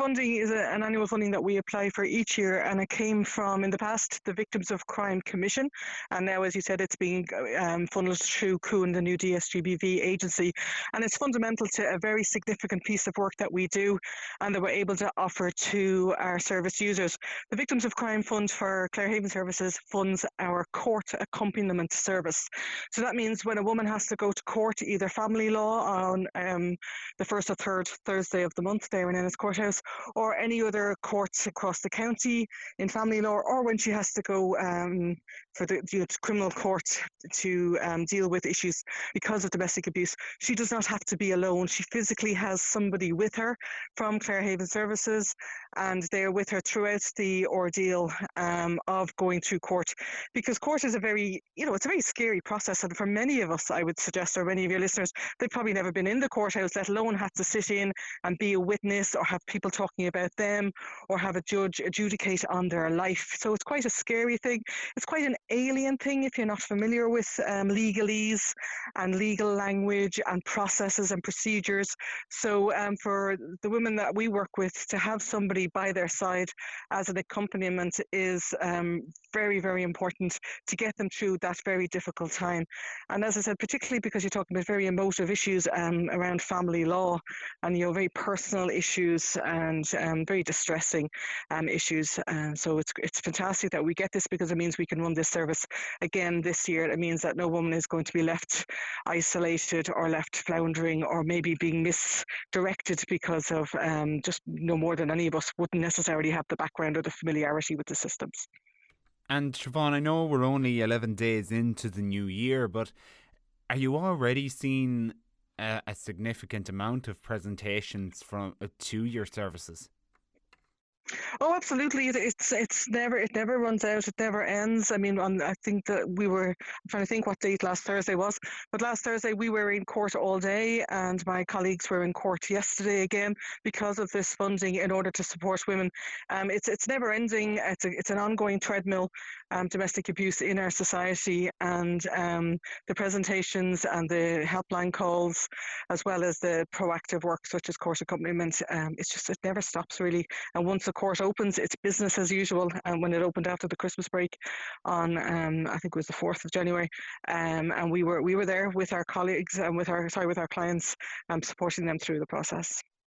funding is a, an annual funding that we apply for each year, and it came from in the past the Victims of Crime Commission, and now, as you said, it's being um, funneled through CUAN, the new DSGBV agency, and it's fundamental to a very significant piece of work that we do, and that we're able to offer to our service users. The Victims of Crime Fund for Clare Haven Services funds our court accompaniment service. So that means when a woman has to go to court, either family law on um, the first or third Thursday of the month there in Ennis Courthouse, or any other courts across the county in family law, or when she has to go um, for the you know, criminal court to um, deal with issues because of domestic abuse. She does not have to be alone. She physically has somebody with her from Clare Haven Services, and they're with her throughout the ordeal um, of going through court. Because court is a very, you know, it's a very scary process, and for many of us, I would suggest, or many of your listeners, they've probably never been in the courthouse, let alone had to sit in and be a witness or have people talking about them or have a judge adjudicate on their life. So it's quite a scary thing. It's quite an alien thing if you're not familiar with um, legalese and legal language and processes and procedures. So um, for the women that we work with to have somebody by their side as an accompaniment is um, very, very important to get them through that very difficult time. And as I said, particularly because you're talking about very emotive issues um, around family law and you know very personal issues and um, very distressing um, issues. Um, so it's it's fantastic that we get this because it means we can run this service again this year. It means that no woman is going to be left isolated or left floundering or maybe being misdirected because of um, just no more than any of us wouldn't necessarily have the background or the familiarity with the systems. And Siobhan, I know we're only 11 days into the new year, but are you already seeing a, significant amount of presentations from uh, to your services? Oh, absolutely. it's it's never it never runs out. It never ends. I mean, on, I think that we were I'm trying to think what date last Thursday was, but last Thursday we were in court all day, and my colleagues were in court yesterday again because of this funding in order to support women. Um, it's it's never ending. It's a, it's an ongoing treadmill. Um, domestic abuse in our society, and um, the presentations and the helpline calls, as well as the proactive work such as court accompaniment. Um, it's just it never stops really. And once a court opens, it's business as usual. And when it opened after the Christmas break, on um, I think it was the fourth of January, um, and we were we were there with our colleagues and with our sorry with our clients, um, supporting them through the process.